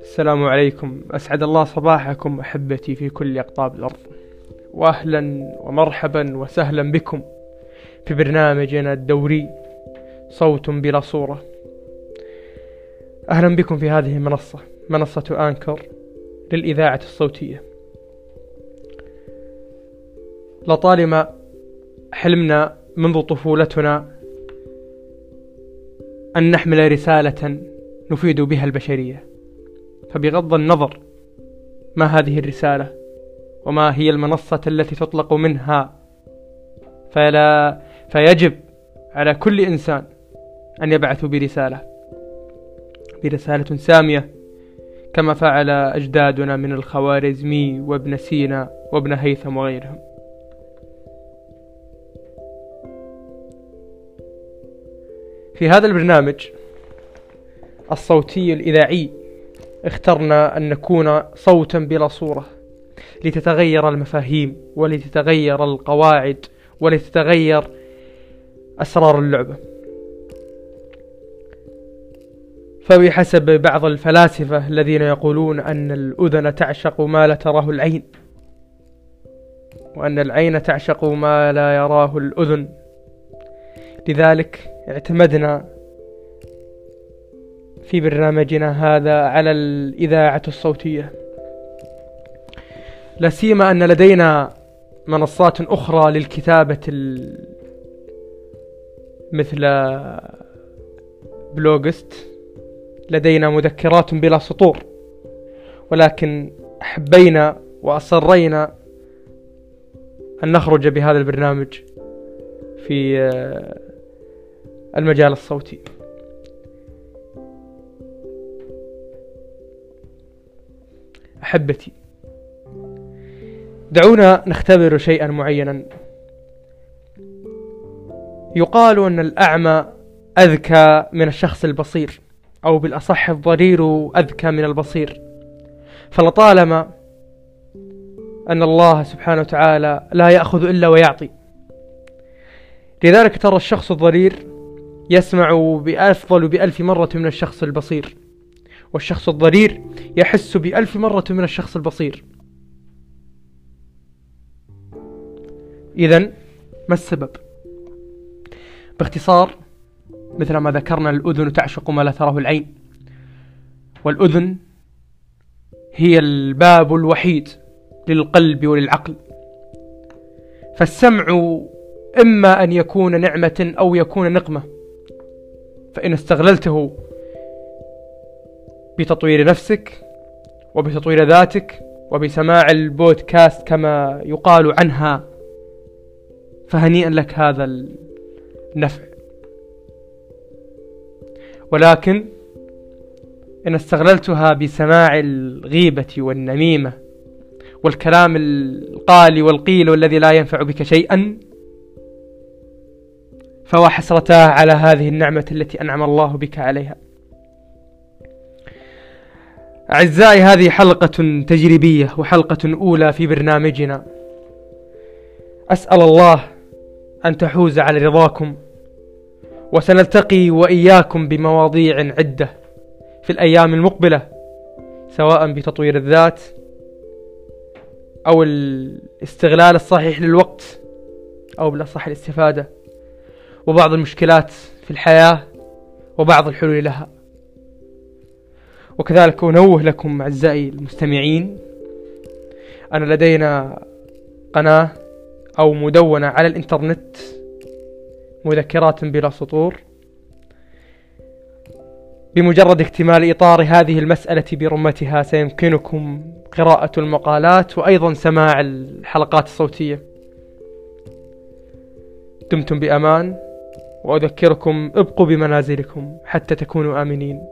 السلام عليكم. أسعد الله صباحكم أحبتي في كل أقطاب الأرض. وأهلا ومرحبا وسهلا بكم في برنامجنا الدوري صوت بلا صورة. أهلا بكم في هذه المنصة منصة آنكر للإذاعة الصوتية. لطالما حلمنا منذ طفولتنا أن نحمل رسالة نفيد بها البشرية. فبغض النظر ما هذه الرسالة وما هي المنصة التي تطلق منها فلا فيجب على كل إنسان أن يبعث برسالة برسالة سامية كما فعل أجدادنا من الخوارزمي وابن سينا وابن هيثم وغيرهم. في هذا البرنامج الصوتي الإذاعي اخترنا أن نكون صوتا بلا صورة لتتغير المفاهيم ولتتغير القواعد ولتتغير أسرار اللعبة. فبحسب بعض الفلاسفة الذين يقولون أن الأذن تعشق ما لا تراه العين وأن العين تعشق ما لا يراه الأذن. لذلك اعتمدنا في برنامجنا هذا على الإذاعة الصوتية. لا سيما أن لدينا منصات أخرى للكتابة ال... مثل بلوجست لدينا مذكرات بلا سطور. ولكن حبينا وأصرينا أن نخرج بهذا البرنامج في المجال الصوتي. أحبتي دعونا نختبر شيئا معينا. يقال أن الأعمى أذكى من الشخص البصير أو بالأصح الضرير أذكى من البصير. فلطالما أن الله سبحانه وتعالى لا يأخذ إلا ويعطي لذلك ترى الشخص الضرير يسمع بأفضل بألف مرة من الشخص البصير والشخص الضرير يحس بألف مرة من الشخص البصير. إذا ما السبب؟ باختصار مثل ما ذكرنا الأذن تعشق ما لا تراه العين والأذن هي الباب الوحيد للقلب وللعقل. فالسمع إما أن يكون نعمة أو يكون نقمة. فإن استغللته بتطوير نفسك وبتطوير ذاتك وبسماع البودكاست كما يقال عنها فهنيئا لك هذا النفع. ولكن إن استغللتها بسماع الغيبة والنميمة والكلام القالي والقيل والذي لا ينفع بك شيئا فهو حسرتاه على هذه النعمة التي أنعم الله بك عليها. أعزائي هذه حلقة تجريبية وحلقة أولى في برنامجنا. أسأل الله أن تحوز على رضاكم وسنلتقي وإياكم بمواضيع عدة في الأيام المقبلة سواء بتطوير الذات أو الاستغلال الصحيح للوقت أو بالأصح الاستفادة. وبعض المشكلات في الحياة وبعض الحلول لها. وكذلك أنوه لكم أعزائي المستمعين أن لدينا قناة أو مدونة على الإنترنت مذكرات بلا سطور. بمجرد اكتمال إطار هذه المسألة برمتها سيمكنكم قراءة المقالات وأيضا سماع الحلقات الصوتية. دمتم بأمان. وأذكركم ابقوا بمنازلكم حتى تكونوا آمنين.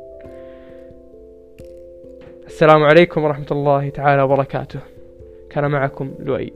السلام عليكم ورحمة الله تعالى وبركاته. كان معكم لؤي.